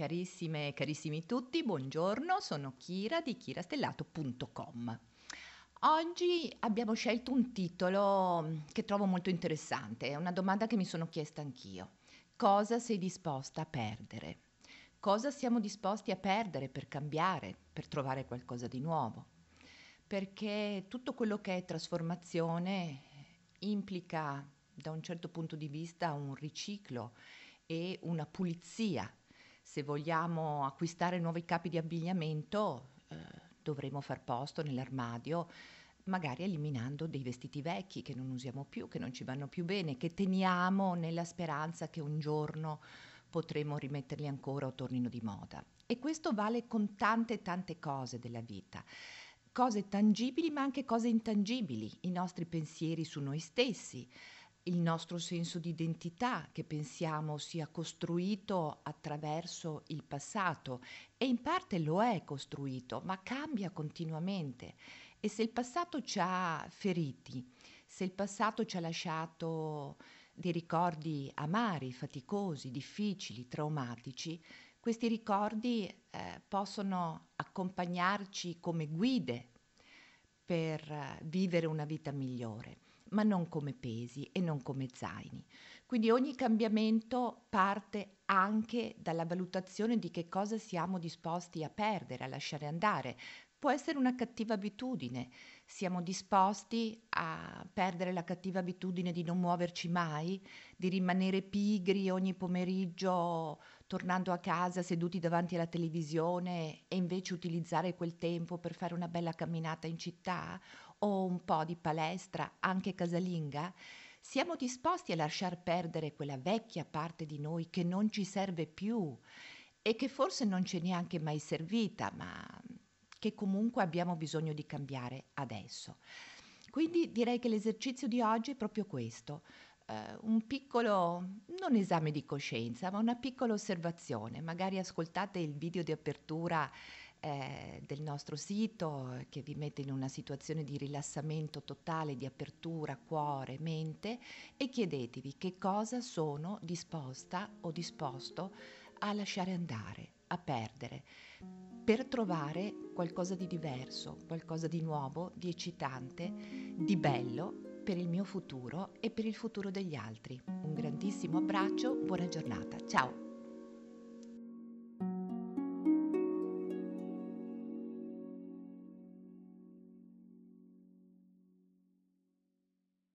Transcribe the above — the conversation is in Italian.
Carissime e carissimi tutti, buongiorno, sono Kira di kirastellato.com. Oggi abbiamo scelto un titolo che trovo molto interessante, è una domanda che mi sono chiesta anch'io. Cosa sei disposta a perdere? Cosa siamo disposti a perdere per cambiare, per trovare qualcosa di nuovo? Perché tutto quello che è trasformazione implica da un certo punto di vista un riciclo e una pulizia se vogliamo acquistare nuovi capi di abbigliamento eh, dovremo far posto nell'armadio magari eliminando dei vestiti vecchi che non usiamo più, che non ci vanno più bene, che teniamo nella speranza che un giorno potremo rimetterli ancora o tornino di moda. E questo vale con tante tante cose della vita, cose tangibili ma anche cose intangibili, i nostri pensieri su noi stessi, il nostro senso di identità che pensiamo sia costruito attraverso il passato e in parte lo è costruito, ma cambia continuamente. E se il passato ci ha feriti, se il passato ci ha lasciato dei ricordi amari, faticosi, difficili, traumatici, questi ricordi eh, possono accompagnarci come guide per vivere una vita migliore ma non come pesi e non come zaini. Quindi ogni cambiamento parte anche dalla valutazione di che cosa siamo disposti a perdere, a lasciare andare. Può essere una cattiva abitudine, siamo disposti a perdere la cattiva abitudine di non muoverci mai, di rimanere pigri ogni pomeriggio tornando a casa seduti davanti alla televisione e invece utilizzare quel tempo per fare una bella camminata in città o un po' di palestra, anche casalinga, siamo disposti a lasciar perdere quella vecchia parte di noi che non ci serve più e che forse non ci è neanche mai servita, ma che comunque abbiamo bisogno di cambiare adesso. Quindi direi che l'esercizio di oggi è proprio questo, uh, un piccolo, non esame di coscienza, ma una piccola osservazione. Magari ascoltate il video di apertura eh, del nostro sito che vi mette in una situazione di rilassamento totale, di apertura, cuore, mente e chiedetevi che cosa sono disposta o disposto a lasciare andare, a perdere, per trovare qualcosa di diverso, qualcosa di nuovo, di eccitante, di bello per il mio futuro e per il futuro degli altri. Un grandissimo abbraccio, buona giornata, ciao!